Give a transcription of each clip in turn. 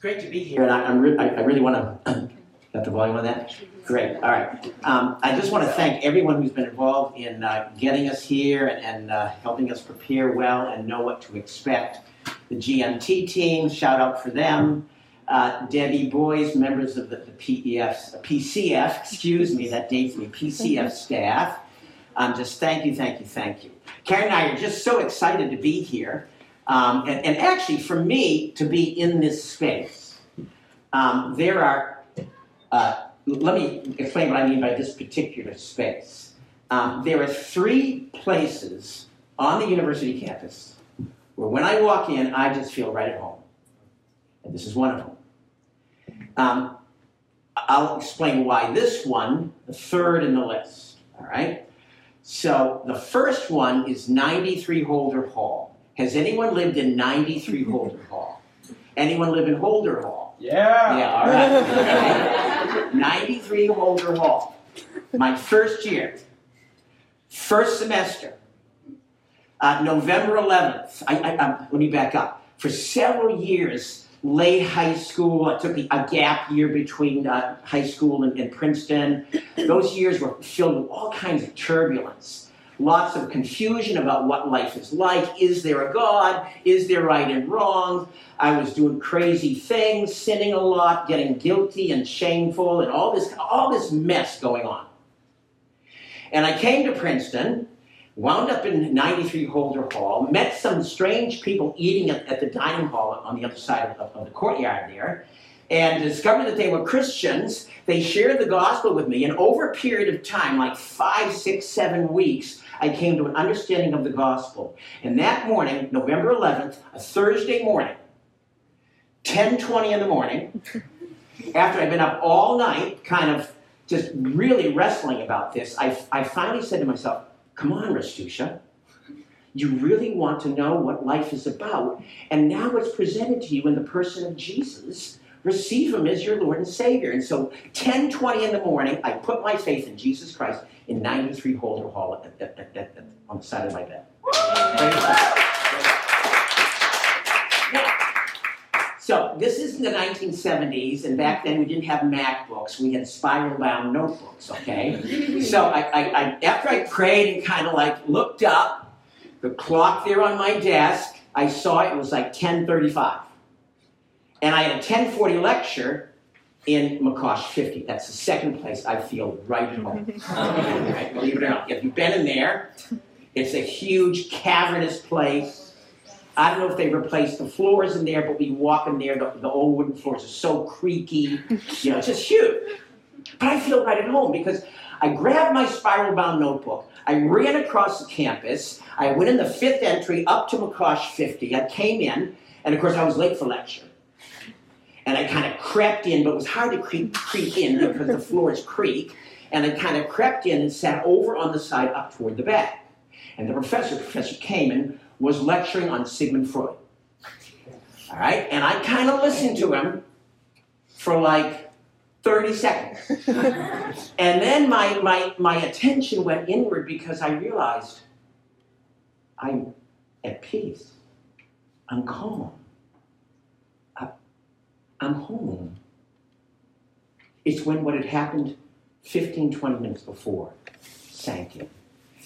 Great to be here, and I, I'm re- I, I really want to. Got the volume on that? Great. All right. Um, I just want to thank everyone who's been involved in uh, getting us here and, and uh, helping us prepare well and know what to expect. The GMT team, shout out for them. Uh, Debbie Boys, members of the, the PEF, PCF, excuse me, that dates me, PCF staff. Um, just thank you, thank you, thank you. Karen and I are just so excited to be here. Um, and, and, actually, for me to be in this space, um, there are uh, let me explain what I mean by this particular space. Um, there are three places on the university campus where when I walk in, I just feel right at home. And this is one of them. Um, I'll explain why this one, the third in the list. All right? So the first one is 93 Holder Hall. Has anyone lived in 93 Holder Hall? Anyone live in Holder Hall? Yeah. Yeah, all right. 93 Holder Hall. My first year. First semester. Uh, November 11th. I, I, I, let me back up. For several years, late high school, I took a gap year between uh, high school and, and Princeton. Those years were filled with all kinds of turbulence lots of confusion about what life is like. Is there a God? Is there right and wrong? I was doing crazy things, sinning a lot, getting guilty and shameful, and all this, all this mess going on. And I came to Princeton, wound up in 93 Holder Hall, met some strange people eating at, at the dining hall on the other side of, of the courtyard there, and discovered that they were Christians. They shared the gospel with me, and over a period of time, like five, six, seven weeks, I came to an understanding of the gospel. And that morning, November 11th, a Thursday morning, 10:20 in the morning, after I'd been up all night, kind of just really wrestling about this, I, I finally said to myself, "Come on, Rastusha." You really want to know what life is about, and now it's presented to you in the person of Jesus receive him as your Lord and Savior. And so 10:20 in the morning, I put my faith in Jesus Christ in 93 Holder Hall at, at, at, on the side of my bed. so this is in the 1970s, and back then we didn't have MacBooks. We had spiral-bound notebooks, okay? so I, I, I, after I prayed and kind of like looked up, the clock there on my desk, I saw it was like 1035. And I had a 1040 lecture in McCosh 50. That's the second place I feel right at home. right, believe it or not. If you've been in there, it's a huge cavernous place. I don't know if they replaced the floors in there, but we walk in there, the, the old wooden floors are so creaky. You know, it's just huge. But I feel right at home because I grabbed my spiral bound notebook. I ran across the campus. I went in the fifth entry up to McCosh 50. I came in, and of course, I was late for lecture and I kind of crept in, but it was hard to creep, creep in because the floors creak. And I kind of crept in and sat over on the side up toward the back. And the professor, Professor Kamin, was lecturing on Sigmund Freud. All right? And I kind of listened to him for like 30 seconds. and then my, my, my attention went inward because I realized I'm at peace. I'm calm. I'm home. It's when what had happened 15, 20 minutes before sank in.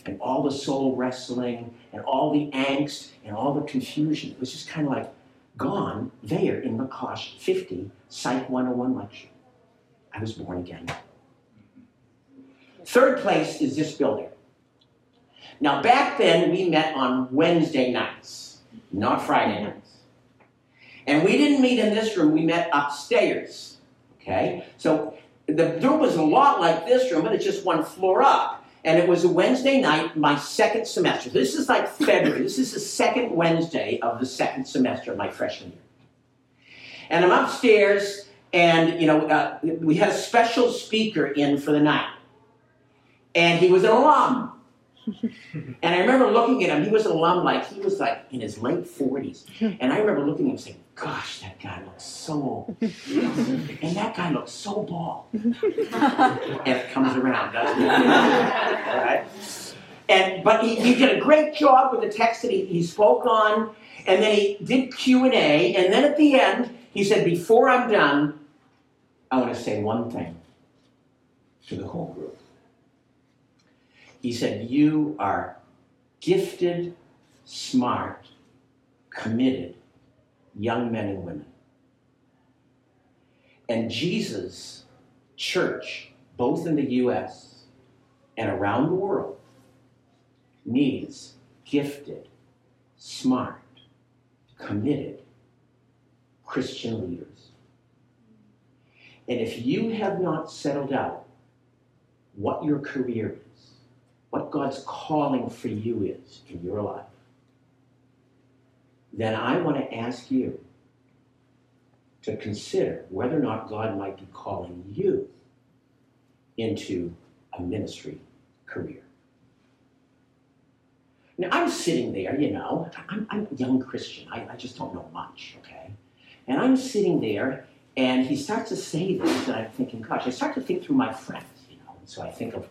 And all the soul wrestling and all the angst and all the confusion was just kind of like gone there in McCosh 50 Psych 101 lecture. I was born again. Third place is this building. Now, back then, we met on Wednesday nights, not Friday nights. And we didn't meet in this room, we met upstairs. Okay? So the room was a lot like this room, but it's just one floor up. And it was a Wednesday night, my second semester. This is like February. This is the second Wednesday of the second semester of my freshman year. And I'm upstairs, and you know, uh, we had a special speaker in for the night. And he was an alum and I remember looking at him. He was an alum, like he was like in his late forties. And I remember looking at him saying, "Gosh, that guy looks so," old, and that guy looks so bald. it comes around, doesn't it? All right. And but he, he did a great job with the text that he, he spoke on, and then he did Q and A, and then at the end He said, Before I'm done, I want to say one thing to the whole group. He said, You are gifted, smart, committed young men and women. And Jesus' church, both in the U.S. and around the world, needs gifted, smart, committed Christian leaders. And if you have not settled out what your career is, what God's calling for you is in your life, then I want to ask you to consider whether or not God might be calling you into a ministry career. Now, I'm sitting there, you know, I'm, I'm a young Christian. I, I just don't know much, okay? And I'm sitting there, and he starts to say this, and I'm thinking, gosh, I start to think through my friends, you know. And so I think of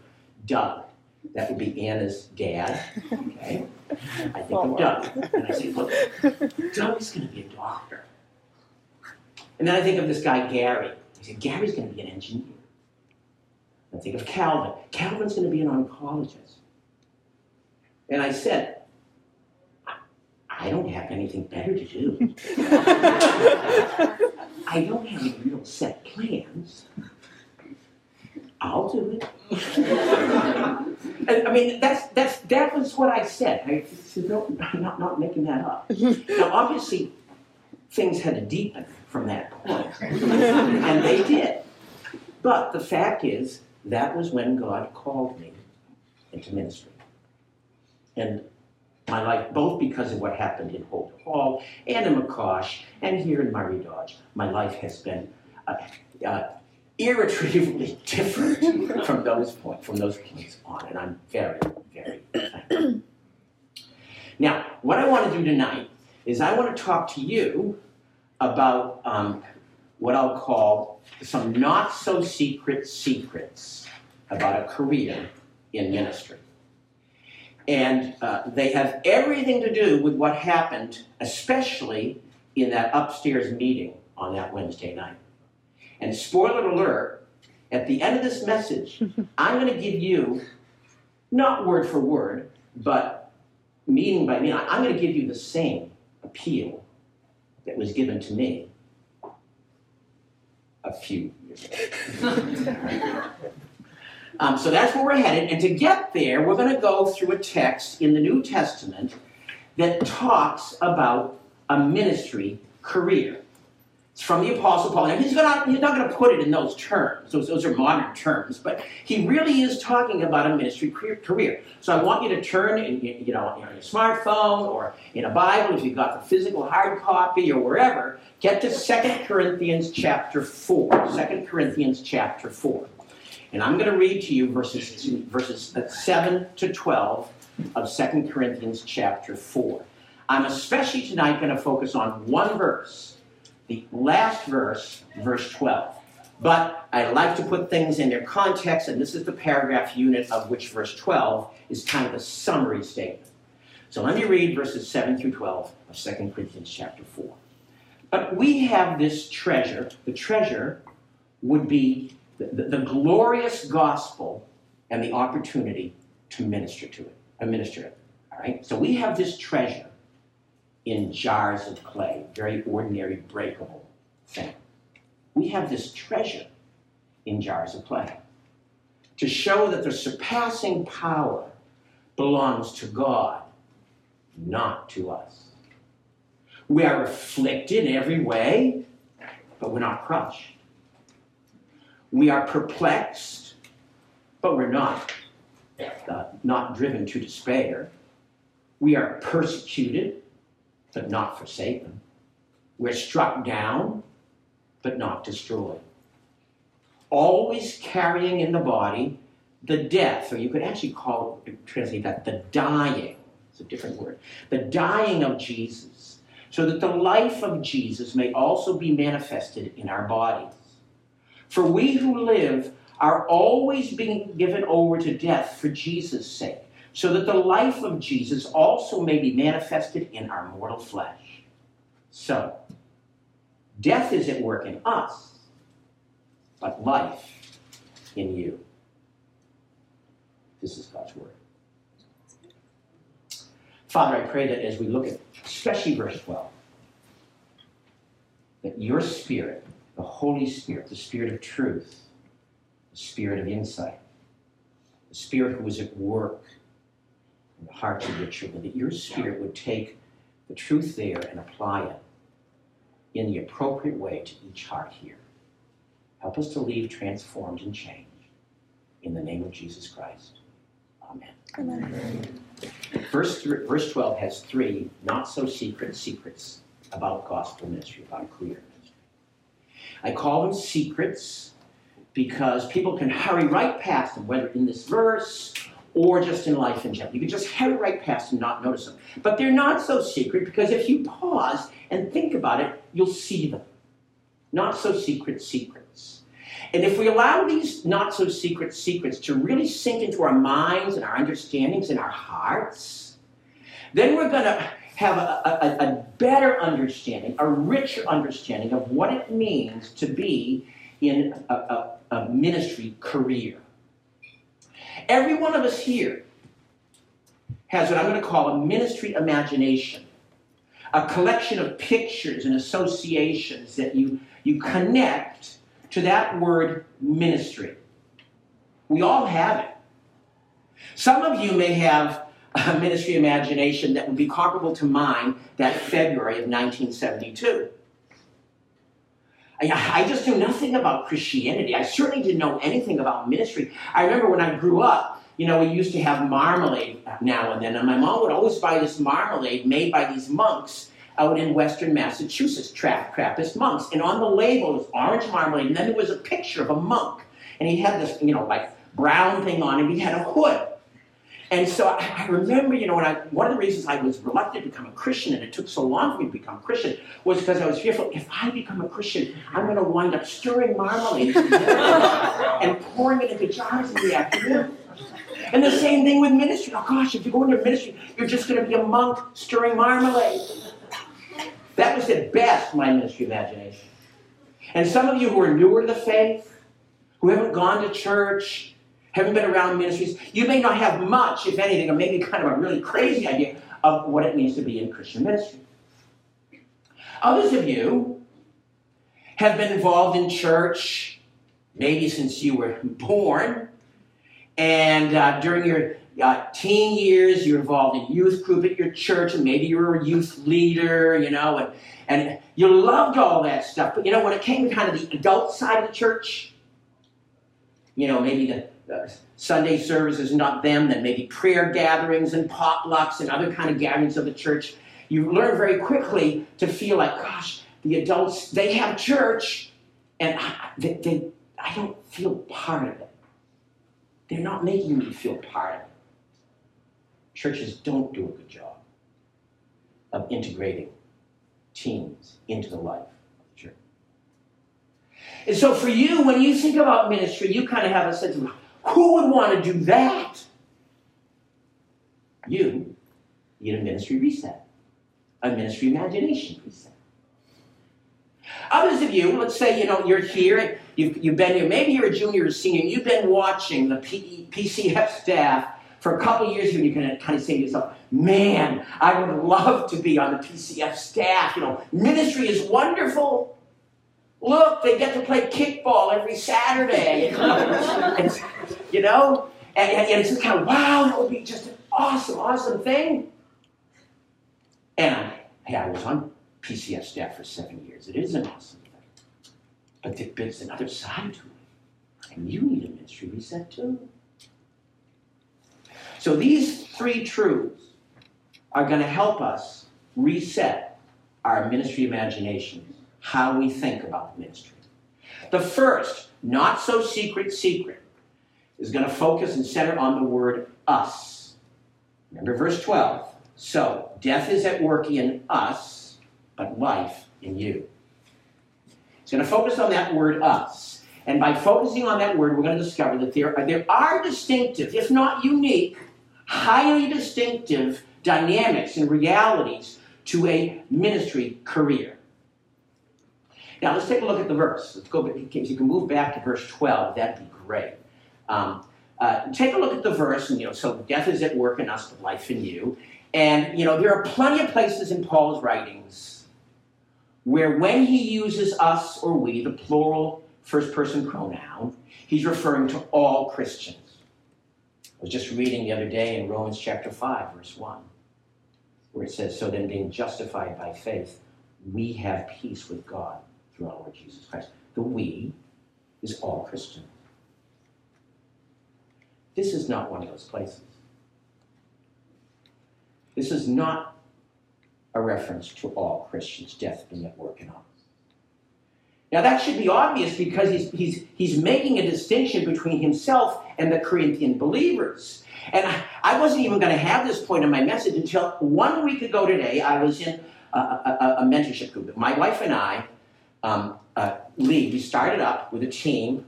Doug. That would be Anna's dad, okay? I think of Doug. And I say, look, Doug's going to be a doctor. And then I think of this guy, Gary. I say, Gary's going to be an engineer. I think of Calvin. Calvin's going to be an oncologist. And I said, I don't have anything better to do. I don't have any real set plans. I'll do it. I mean, that's, that's, that was what I said. I said, no, I'm not, not making that up. Now, obviously, things had to deepen from that point, and they did. But the fact is, that was when God called me into ministry. And my life, both because of what happened in Holder Hall and in McCosh and here in Murray Dodge, my life has been uh, uh, irretrievably different from those point, from those points on, and I'm very, very thankful. Now, what I want to do tonight is I want to talk to you about um, what I'll call some not so secret secrets about a career in ministry. And uh, they have everything to do with what happened, especially in that upstairs meeting on that Wednesday night. And spoiler alert, at the end of this message, I'm going to give you, not word for word, but meaning by meaning, I'm going to give you the same appeal that was given to me a few years ago. Um, so that's where we're headed. And to get there, we're going to go through a text in the New Testament that talks about a ministry career. From the Apostle Paul. And he's, gonna, he's not going to put it in those terms, those, those are modern terms, but he really is talking about a ministry career. So I want you to turn, in, you know, on your smartphone or in a Bible, if you've got the physical hard copy or wherever, get to 2 Corinthians chapter 4. 2 Corinthians chapter 4. And I'm going to read to you verses, verses 7 to 12 of 2 Corinthians chapter 4. I'm especially tonight going to focus on one verse, the last verse, verse 12. But I like to put things in their context, and this is the paragraph unit of which verse 12 is kind of a summary statement. So let me read verses 7 through 12 of 2 Corinthians chapter 4. But we have this treasure. The treasure would be the, the, glorious gospel and the opportunity to minister to it, administer it. All right? So we have this treasure in jars of clay, very ordinary, breakable thing. We have this treasure in jars of clay to show that the surpassing power belongs to God, not to us. We are afflicted in every way, but we're not crushed. We are perplexed, but we're not, uh, not driven to despair. We are persecuted, but not forsaken. We're struck down, but not destroyed. Always carrying in the body the death, or you could actually call it, translate that the dying, it's a different word, the dying of Jesus, so that the life of Jesus may also be manifested in our bodies. For we who live are always being given over to death for Jesus' sake, so that the life of Jesus also may be manifested in our mortal flesh. So, Death is at work in us, but life in you. This is God's word. Father, I pray that as we look at especially verse 12, that your spirit, the Holy Spirit, the spirit of truth, the spirit of insight, the spirit who is at work the hearts of your children, that your spirit would take the truth there and apply it in the appropriate way to each heart here. Help us to leave transformed and changed. In the name of Jesus Christ. Amen. Amen. Verse, verse 12 has three not so secret secrets about gospel ministry, about clear ministry. I call them secrets because people can hurry right past them, whether in this verse or just in life in general. You can just head right past and not notice them. But they're not so secret because if you pause and think about it, you'll see them. Not so secret secrets. And if we allow these not so secret secrets to really sink into our minds and our understandings and our hearts, then we're going to have a, a, a, better understanding, a richer understanding of what it means to be in a, a, a ministry career. Every one of us here has what I'm going to call a ministry imagination, a collection of pictures and associations that you, you connect to that word ministry. We all have it. Some of you may have a ministry imagination that would be comparable to mine that February of 1972. I just knew nothing about Christianity. I certainly didn't know anything about ministry. I remember when I grew up, you know, we used to have marmalade now and then, and my mom would always buy this marmalade made by these monks out in western Massachusetts, Trappist monks. And on the label was orange marmalade, and then there was a picture of a monk. And he had this, you know, like brown thing on him. He had a hood. And so I, remember, you know, when I, one of the reasons I was reluctant to become a Christian and it took so long for me to become a Christian was because I was fearful if I become a Christian, I'm going to wind up stirring marmalade and pouring it into jars in the afternoon. And the same thing with ministry. Oh gosh, if you go into ministry, you're just going to be a monk stirring marmalade. That was at best my ministry imagination. And some of you who are newer to the faith, who haven't gone to church, haven't been around ministries, you may not have much, if anything, or maybe kind of a really crazy idea of what it means to be in Christian ministry. Others of you have been involved in church maybe since you were born, and uh, during your uh, teen years, you're involved in youth group at your church, and maybe you're a youth leader, you know, and, and you loved all that stuff. But you know, when it came to kind of the adult side of the church, you know, maybe the uh, Sunday services, not them, then maybe prayer gatherings and potlucks and other kind of gatherings of the church. You learn very quickly to feel like, gosh, the adults, they have church, and I, they, they, I don't feel part of it. They're not making me feel part of it. Churches don't do a good job of integrating teens into the life of the church. And so for you, when you think about ministry, you kind of have a sense of who would want to do that? You need a ministry reset, a ministry imagination reset. Others of you, let's say you know you're here, you've, you've been here, maybe you're a junior or senior, you've been watching the P, PCF staff for a couple years, and you can kind of say to yourself, "Man, I would love to be on the PCF staff." You know, ministry is wonderful. Look, they get to play kickball every Saturday. You know, and, you know? And, and, it's just kind of, wow, that would be just an awesome, awesome thing. And hey, I was on PCF staff for seven years. It is an awesome thing. But there's another side to it. And you need a ministry reset too. So these three truths are going to help us reset our ministry imaginations how we think about the ministry. The first, not so secret secret, is going to focus and center on the word us. Remember verse 12. So, death is at work in us, but life in you. It's going to focus on that word us. And by focusing on that word, we're going to discover that there are, there are distinctive, if not unique, highly distinctive dynamics and realities to a ministry career. Now let's take a look at the verse. Let's go. If you can move back to verse 12, that'd be great. Um, uh, take a look at the verse, and you know, so death is at work in us, but life in you. And you know, there are plenty of places in Paul's writings where, when he uses us or we, the plural first-person pronoun, he's referring to all Christians. I was just reading the other day in Romans chapter 5, verse 1, where it says, So then, being justified by faith, we have peace with God through our Lord Jesus Christ. The we is all Christians. This is not one of those places. This is not a reference to all Christians, death being at work in us. Now that should be obvious because he's, he's, he's making a distinction between himself and the Corinthian believers. And I, I wasn't even going to have this point in my message until one week ago today, I was in a, a, a mentorship group. My wife and I, um, uh, Lee, we started up with a team,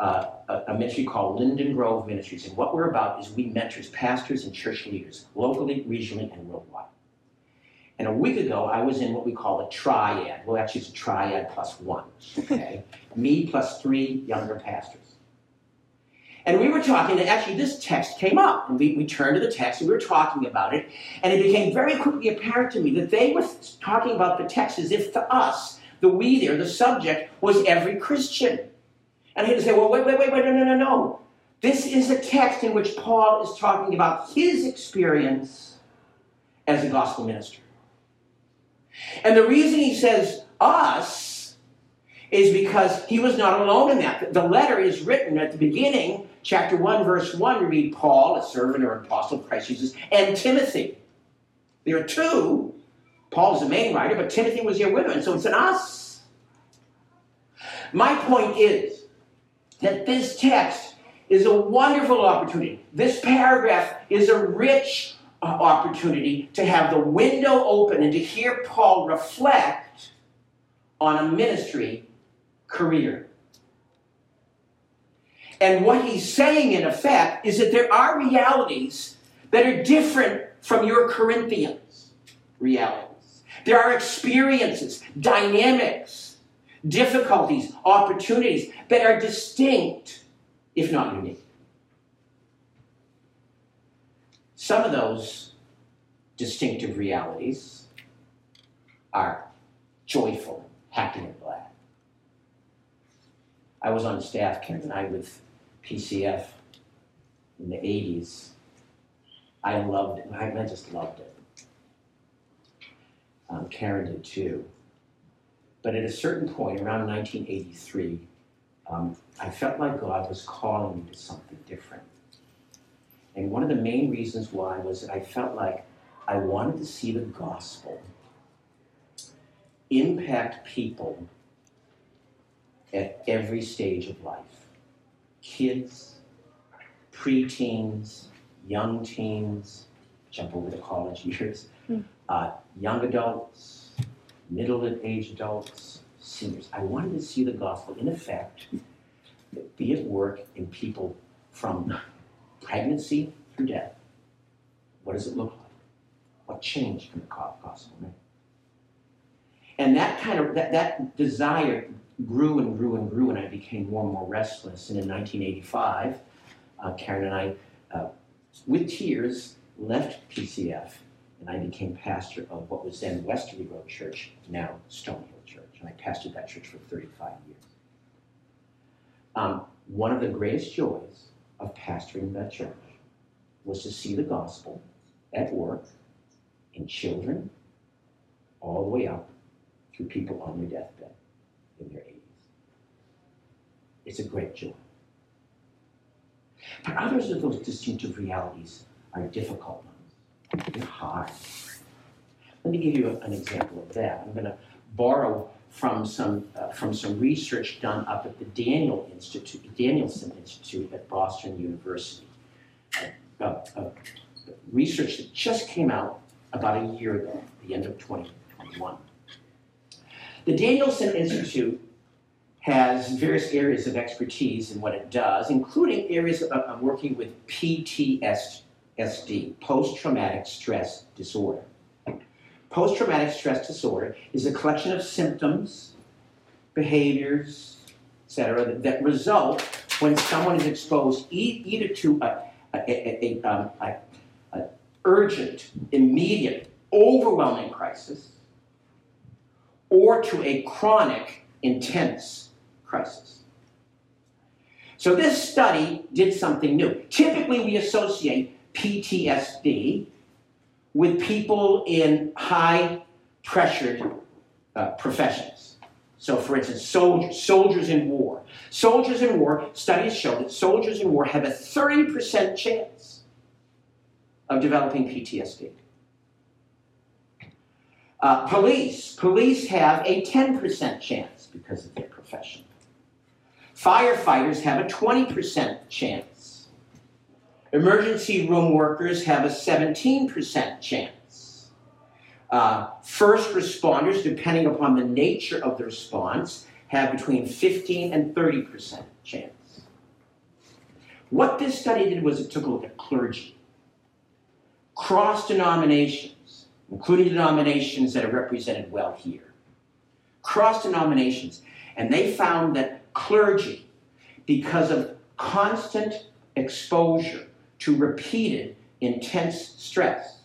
uh, a, a ministry called Linden Grove Ministries. And what we're about is we mentor pastors and church leaders, locally, regionally, and worldwide. And a week ago, I was in what we call a triad. Well, actually, it's a triad plus one, okay? Me plus three younger pastors. And we were talking, and actually, this text came up. And we, we turned to the text and we were talking about it. And it became very quickly apparent to me that they were talking about the text as if to us, the we there, the subject, was every Christian. And I had to say, well, wait, wait, wait, wait, no, no, no, no. This is a text in which Paul is talking about his experience as a gospel minister. And the reason he says us is because he was not alone in that. The letter is written at the beginning, chapter 1, verse 1, we read Paul, a servant or apostle of Christ Jesus, and Timothy. There are two. Paul is the main writer, but Timothy was here with him, and so it's an us. My point is that this text is a wonderful opportunity. This paragraph is a rich uh, opportunity to have the window open and to hear Paul reflect on a ministry career. And what he's saying, in effect, is that there are realities that are different from your Corinthians realities. There are experiences, dynamics, difficulties, opportunities that are distinct, if not unique. Some of those distinctive realities are joyful, happy, and glad. I was on staff, Karen and I, with PCF in the 80s. I loved it. I just loved it. Um, Karen did too. But at a certain point, around 1983, um, I felt like God was calling me to something different. And one of the main reasons why was that I felt like I wanted to see the gospel impact people at every stage of life kids, preteens, young teens, jump over the college years. Uh, young adults, middle aged adults, seniors. I wanted to see the gospel in effect be at work in people from pregnancy through death. What does it look like? What change can the gospel make? And that kind of that, that desire grew and grew and grew, and I became more and more restless. And in 1985, uh, Karen and I, uh, with tears, left PCF, and I became pastor of what was then Westerly Road Church, now Stonehill Church, and I pastored that church for 35 years. Um, one of the greatest joys of pastoring that church was to see the gospel at work in children all the way up through people on their deathbed in their 80s. It's a great joy. But others of those distinctive realities are difficult ones. Hard. Let me give you an example of that. I'm going to borrow from some uh, from some research done up at the Daniel Institute, Danielsen Institute at Boston University. Uh, uh, research that just came out about a year ago, the end of 2021. The Danielsen Institute has various areas of expertise in what it does, including areas of, of working with PTSD, post traumatic stress disorder. Post traumatic stress disorder is a collection of symptoms behaviors, etc., that, result when someone is exposed either to a, a, um, a, a urgent, immediate, overwhelming crisis or to a chronic, intense crisis. So this study did something new. Typically, we associate PTSD with people in high pressured uh, professions. So, for instance, soldiers, soldiers in war. Soldiers in war, studies show that soldiers in war have a 30% chance of developing PTSD. Uh, police, police have a 10% chance because of their profession. Firefighters have a 20% chance. Emergency room workers have a 17% chance. Uh, first responders, depending upon the nature of the response, have between 15 and 30% chance. What this study did was it took a look at clergy, cross denominations, including denominations that are represented well here, cross denominations, and they found that clergy, because of constant exposure to repeated intense stress,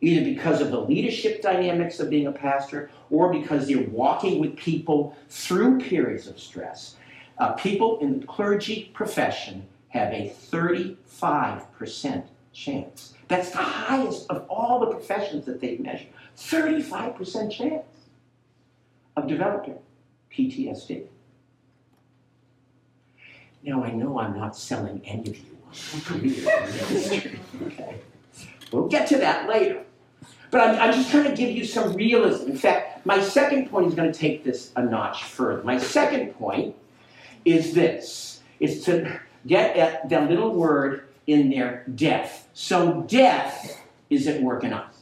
either because of the leadership dynamics of being a pastor or because they're walking with people through periods of stress. Uh, people in the clergy profession have a 35% chance. That's the highest of all the professions that they've measured. 35% chance of developing PTSD. Now, I know I'm not selling any of you We'll get to that later. But I'm, I'm, just trying to give you some realism. In fact, my second point is going to take this a notch further. My second point is this, is to get at the little word in there, death. So death is at work in us.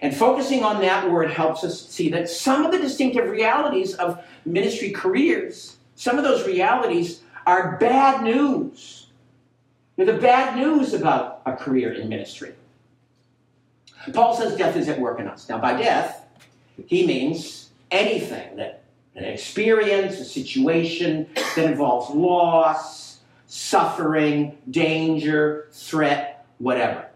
And focusing on that word helps us see that some of the distinctive realities of ministry careers, some of those realities are bad news. They're the bad news about a career in ministry. Paul says death is at work in us. Now, by death, he means anything that an experience, a situation that involves loss, suffering, danger, threat, whatever.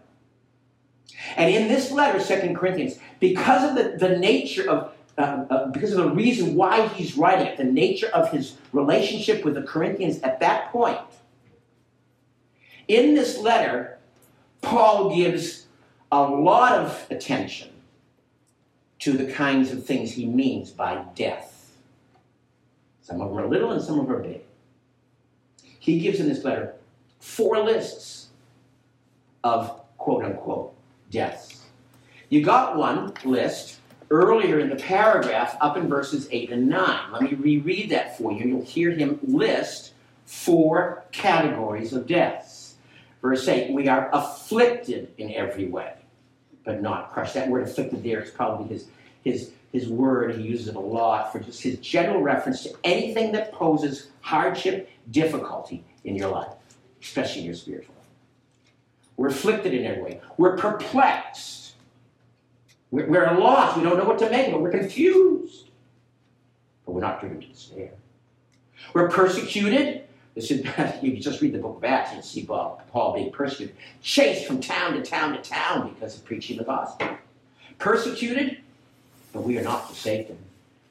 And in this letter, Second Corinthians, because of the, the nature of uh, uh, because of the reason why he's writing it, the nature of his relationship with the Corinthians at that point. In this letter, Paul gives a lot of attention to the kinds of things he means by death. Some of them are little and some of them are big. He gives in this letter four lists of quote unquote deaths. You got one list earlier in the paragraph up in verses 8 and 9. Let me reread that for you. You'll hear him list four categories of deaths. Verse 8 We are afflicted in every way, but not crushed. That word afflicted there is probably his, his, his word. He uses it a lot for just his general reference to anything that poses hardship, difficulty in your life, especially in your spiritual life. We're afflicted in every way. We're perplexed we're, we're lost. We don't know what to make, but we're confused. But we're not driven to despair. We're persecuted. This is, you just read the book of Acts and see Paul, Paul being persecuted, chased from town to town to town because of preaching the gospel. Persecuted, but we are not forsaken.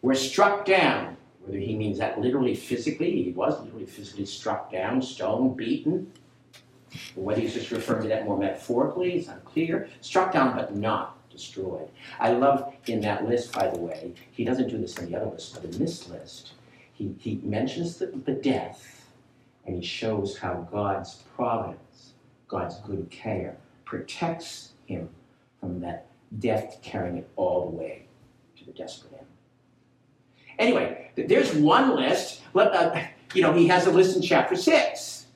We're struck down, whether he means that literally physically, he was literally physically struck down, stoned, beaten, whether he's just referring to that more metaphorically, it's unclear. Struck down, but not destroyed. I love in that list, by the way, he doesn't do this in the other list, but in this list, he, he mentions the, the death and he shows how God's providence, God's good care, protects him from that death carrying it all the way to the desperate end. Anyway, there's one list. Let, uh, you know, he has a list in chapter 6.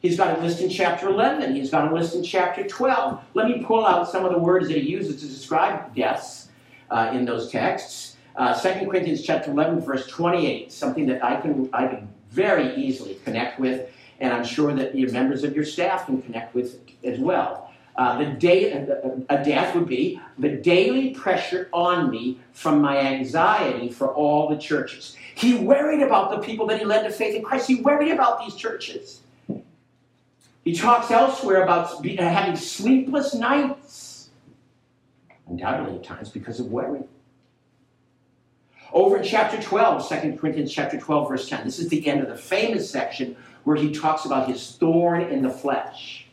He's got a list in chapter 11. He's got a list in chapter 12. Let me pull out some of the words that he uses to describe deaths uh, in those texts. Uh, 2 Corinthians chapter 11, verse 28, something that I can, I can very easily connect with, and I'm sure that your members of your staff can connect with as well. Uh, the day, uh, uh, a death would be the daily pressure on me from my anxiety for all the churches. He worried about the people that he led to faith in Christ. He worried about these churches. He talks elsewhere about uh, having sleepless nights, undoubtedly at times because of worry. Over in chapter 12, 2 Corinthians chapter 12, verse 10, this is the end of the famous section where he talks about his thorn in the flesh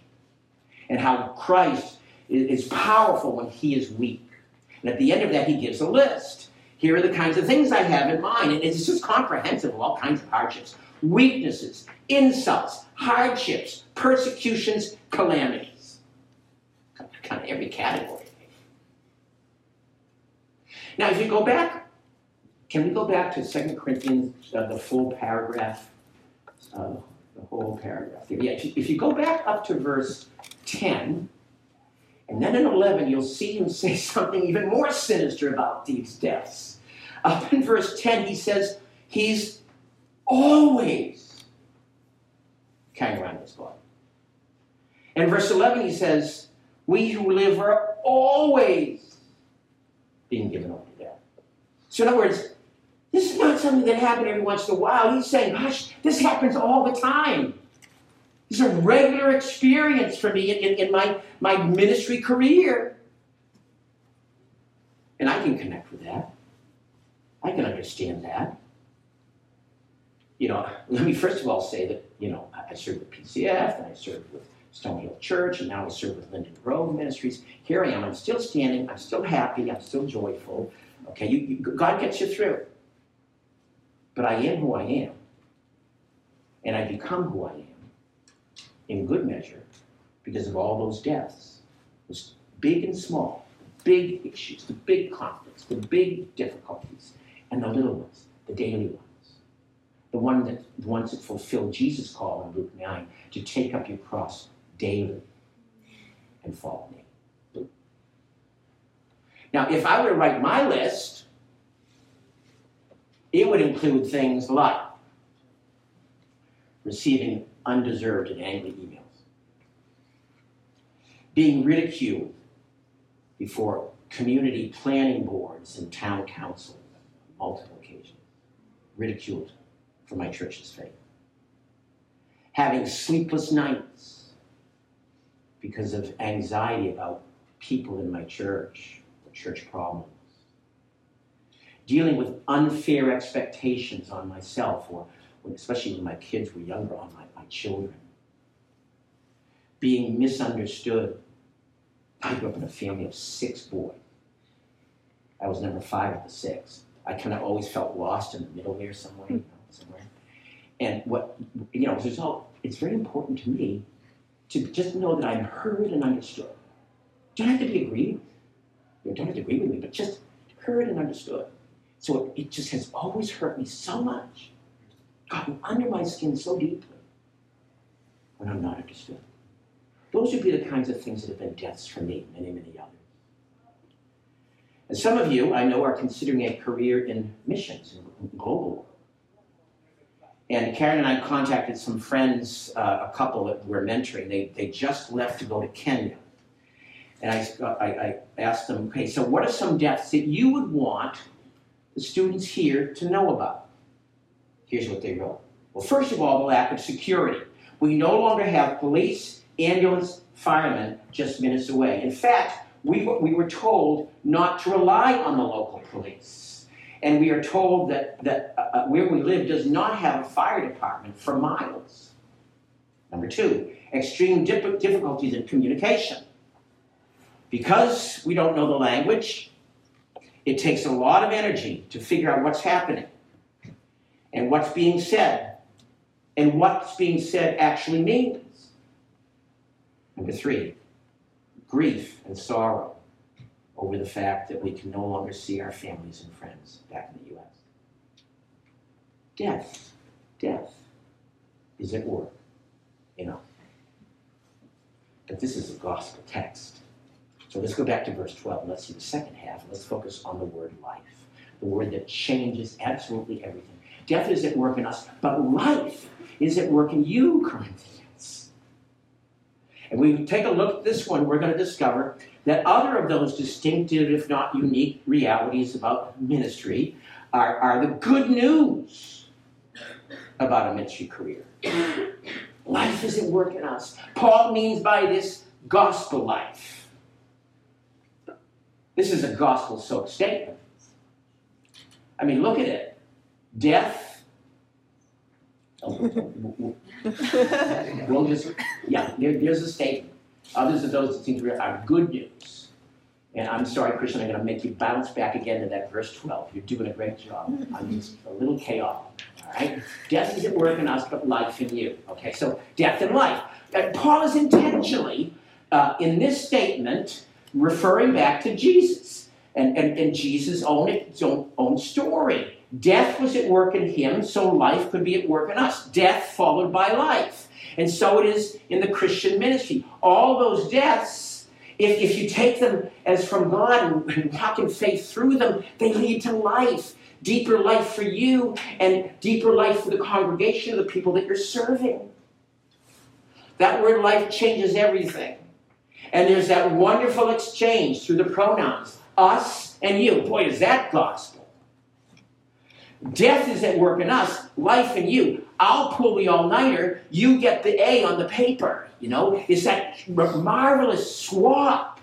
and how Christ is powerful when he is weak. And at the end of that, he gives a list. Here are the kinds of things I have in mind. And it's just comprehensive of all kinds of hardships, weaknesses, insults, hardships, persecutions, calamities. Kind of every category. Now, if you go back, can we go back to 2 Corinthians, uh, the full paragraph? Uh, the whole paragraph. Yeah, if you go back up to verse 10, and then in 11, you'll see him say something even more sinister about these deaths. Up in verse 10, he says he's always carrying around his body. In verse 11, he says, We who live are always being given over to death. So, in other words, this is not something that happened every once in a while. He's saying, Gosh, this happens all the time. It's a regular experience for me in, in, in my, my ministry career. And I can connect with that. I can understand that. You know, let me first of all say that, you know, I served with PCF, and I served with Stonehill Church, and now I serve with Linden Grove Ministries. Here I am. I'm still standing. I'm still happy. I'm still joyful. Okay, you, you, God gets you through. But I am who I am. And I become who I am in good measure because of all those deaths, those big and small, the big issues, the big conflicts, the big difficulties, and the little ones, the daily ones. The, one that, the ones that fulfill Jesus' call in Luke 9 to take up your cross daily and follow me. Now, if I were to write my list, it would include things like receiving undeserved and angry emails. Being ridiculed before community planning boards and town council on multiple occasions. Ridiculed for my church's faith. Having sleepless nights because of anxiety about people in my church or church problems. Dealing with unfair expectations on myself or especially when my kids were younger, on my children, being misunderstood. I grew up in a family of six boys. I was number five of the six. I kind of always felt lost in the middle there somewhere, you know, somewhere. And what, you know, as a result, it's very important to me to just know that I'm heard and understood. Don't have to be agreed. You don't have to agree with me, but just heard and understood. So it, just has always hurt me so much, gotten under my skin so deeply when I'm not understood. Those would be the kinds of things that have been deaths for me, many, many others. And some of you, I know, are considering a career in missions, in global work. And Karen and I contacted some friends, uh, a couple that we're mentoring. They, they just left to go to Kenya. And I, I, I asked them, okay, so what are some deaths that you would want the students here to know about? Here's what they wrote. Well, first of all, the lack of security. We no longer have police, ambulance, firemen just minutes away. In fact, we, we were told not to rely on the local police. And we are told that, that uh, uh where we live does not have a fire department for miles. Number two, extreme dip- difficulties in communication. Because we don't know the language, it takes a lot of energy to figure out what's happening and what's being said and what's being said actually means. Number three, grief and sorrow over the fact that we can no longer see our families and friends back in the U.S. Death, death is at work, you know. But this is a gospel text. So let's go back to verse 12. Let's see the second half. Let's focus on the word life, the word that changes absolutely everything. Death is at work in us, but life is at work in you, Corinthians. And we take a look at this one, we're going to discover that other of those distinctive, if not unique, realities about ministry are, are the good news about a ministry career. Life is at work in us. Paul means by this gospel life. This is a gospel soaked statement. I mean, look at it. Death. we'll just, yeah, there, there's a statement. Others of those that seem to be are good news. And I'm sorry, Christian, I'm going to make you bounce back again to that verse 12. You're doing a great job. I'm just a little chaotic. All right? Death is at work in us, but life in you. Okay, so death and life. And Paul is intentionally, uh, in this statement, referring back to Jesus and, and, and Jesus' own, own, own story. Death was at work in him, so life could be at work in us. Death followed by life. And so it is in the Christian ministry. All those deaths, if, if you take them as from God and walk in faith through them, they lead to life. Deeper life for you and deeper life for the congregation the people that you're serving. That word life changes everything. And there's that wonderful exchange through the pronouns us and you. Boy, is that gospel. Death is at work in us, life in you. I'll pull the all nighter, you get the A on the paper. You know, it's that marvelous swap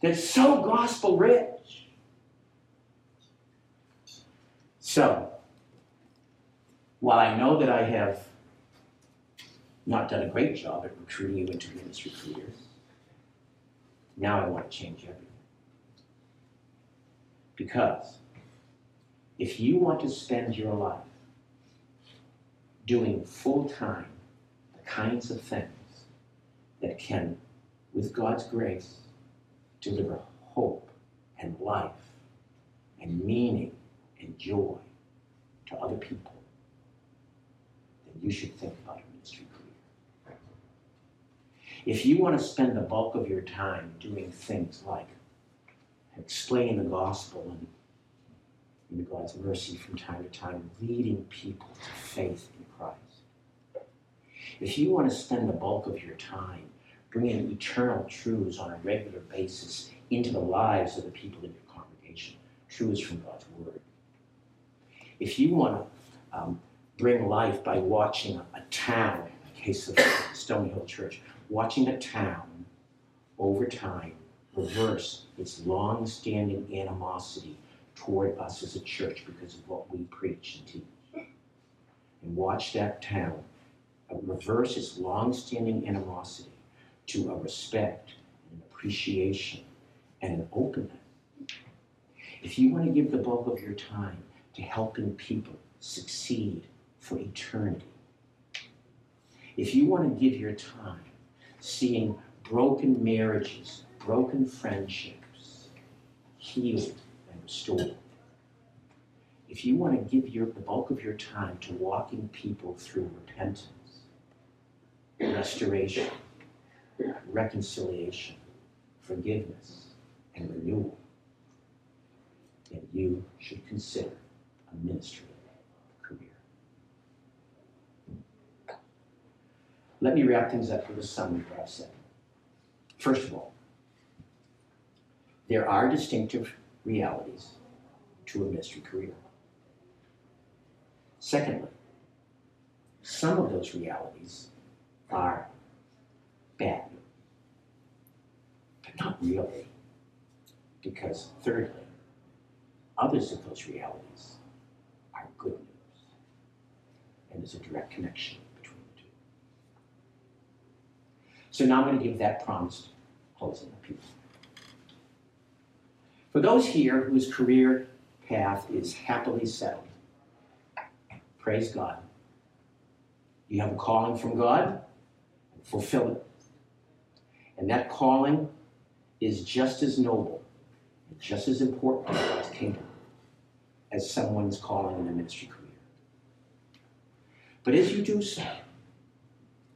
that's so gospel rich. So, while I know that I have not done a great job at recruiting you into ministry years. now I want to change everything. Because if you want to spend your life doing full time the kinds of things that can, with God's grace, deliver hope and life and meaning and joy to other people, then you should think about career. If you want to spend the bulk of your time doing things like explaining the gospel and in God's mercy from time to time, leading people to faith in Christ. If you want to spend the bulk of your time bringing eternal truths on a regular basis into the lives of the people in your congregation, truths from God's Word. If you want to um, bring life by watching a, a town, case of Stonehill Church, watching a town over time reverse its long standing animosity toward us as a church because of what we preach and teach. And watch that town reverse its long-standing animosity to a respect and an appreciation and an openness. If you want to give the bulk of your time to helping people succeed for eternity, if you want to give your time seeing broken marriages, broken friendships healed and restored. If you want to give your, the bulk of your time to walking people through repentance, restoration, reconciliation, forgiveness, and renewal, then you should consider a ministry career. Let me wrap things up with a summary of what I've said. First of all, there are distinctive realities to a ministry career. Secondly, some of those realities are bad, but not really. Because, thirdly, others of those realities are good news. And there's a direct connection between the two. So now I'm going to give that promised closing appeal. For those here whose career path is happily settled, praise God. You have a calling from God, fulfill it. And that calling is just as noble, just as important to God's kingdom as someone's calling in a ministry career. But as you do so,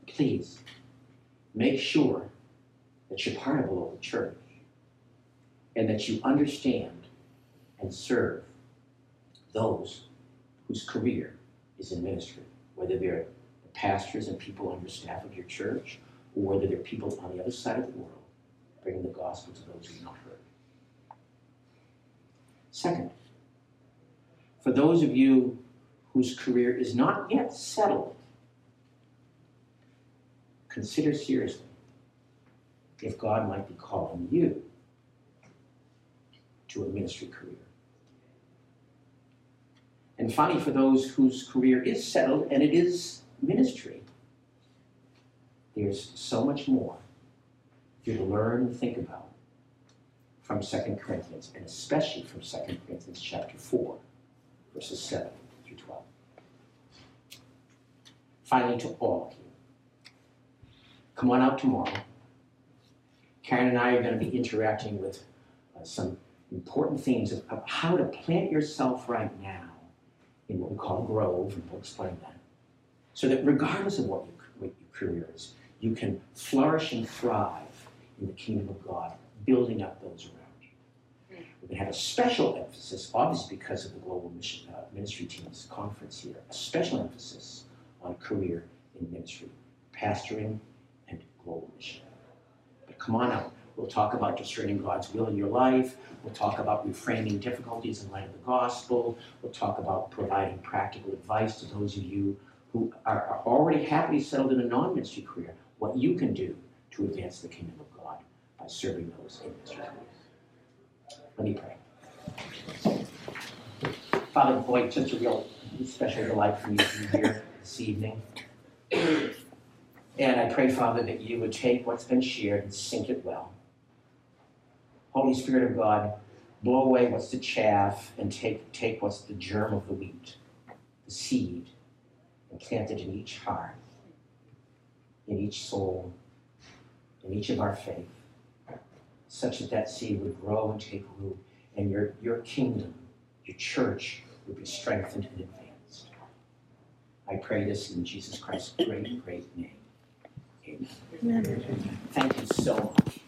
please make sure that you're part of local church and that you understand and serve those whose career is in ministry, whether they're the pastors and people on your staff of your church, or whether they're people on the other side of the world bringing the gospel to those who've not heard. Second, for those of you whose career is not yet settled, consider seriously if God might be calling you to a ministry career. And finally, for those whose career is settled and it is ministry, there's so much more you to learn and think about from 2 Corinthians, and especially from 2 Corinthians chapter 4, verses 7 through 12. Finally, to all of you, come on out tomorrow. Karen and I are going to be interacting with uh, some important themes of, of how to plant yourself right now in what we call grove, and we'll explain that. So that regardless of what, you, what your career is, you can flourish and thrive in the kingdom of God, building up those around you. We're going to have a special emphasis, obviously because of the Global Mission, uh, Ministry Team's conference here, a special emphasis on career in ministry, pastoring, global mission. But come on out. We'll talk about discerning God's will in your life. We'll talk about reframing difficulties in light of the gospel. We'll talk about providing practical advice to those of you who are, already happily settled in a non ministry career, what you can do to advance the kingdom of God by serving those in ministry careers. Let me pray. Father Boyd, just a real special delight for me to be here this evening. And I pray, Father, that you would take what's been shared and sink it well. Holy Spirit of God, blow away what's the chaff and take, take what's the germ of the wheat, the seed, and plant it in each heart, in each soul, in each of our faith, such that that seed would grow and take root, and your, your kingdom, your church, would be strengthened and advanced. I pray this in Jesus Christ's great, great name. Thank you so much.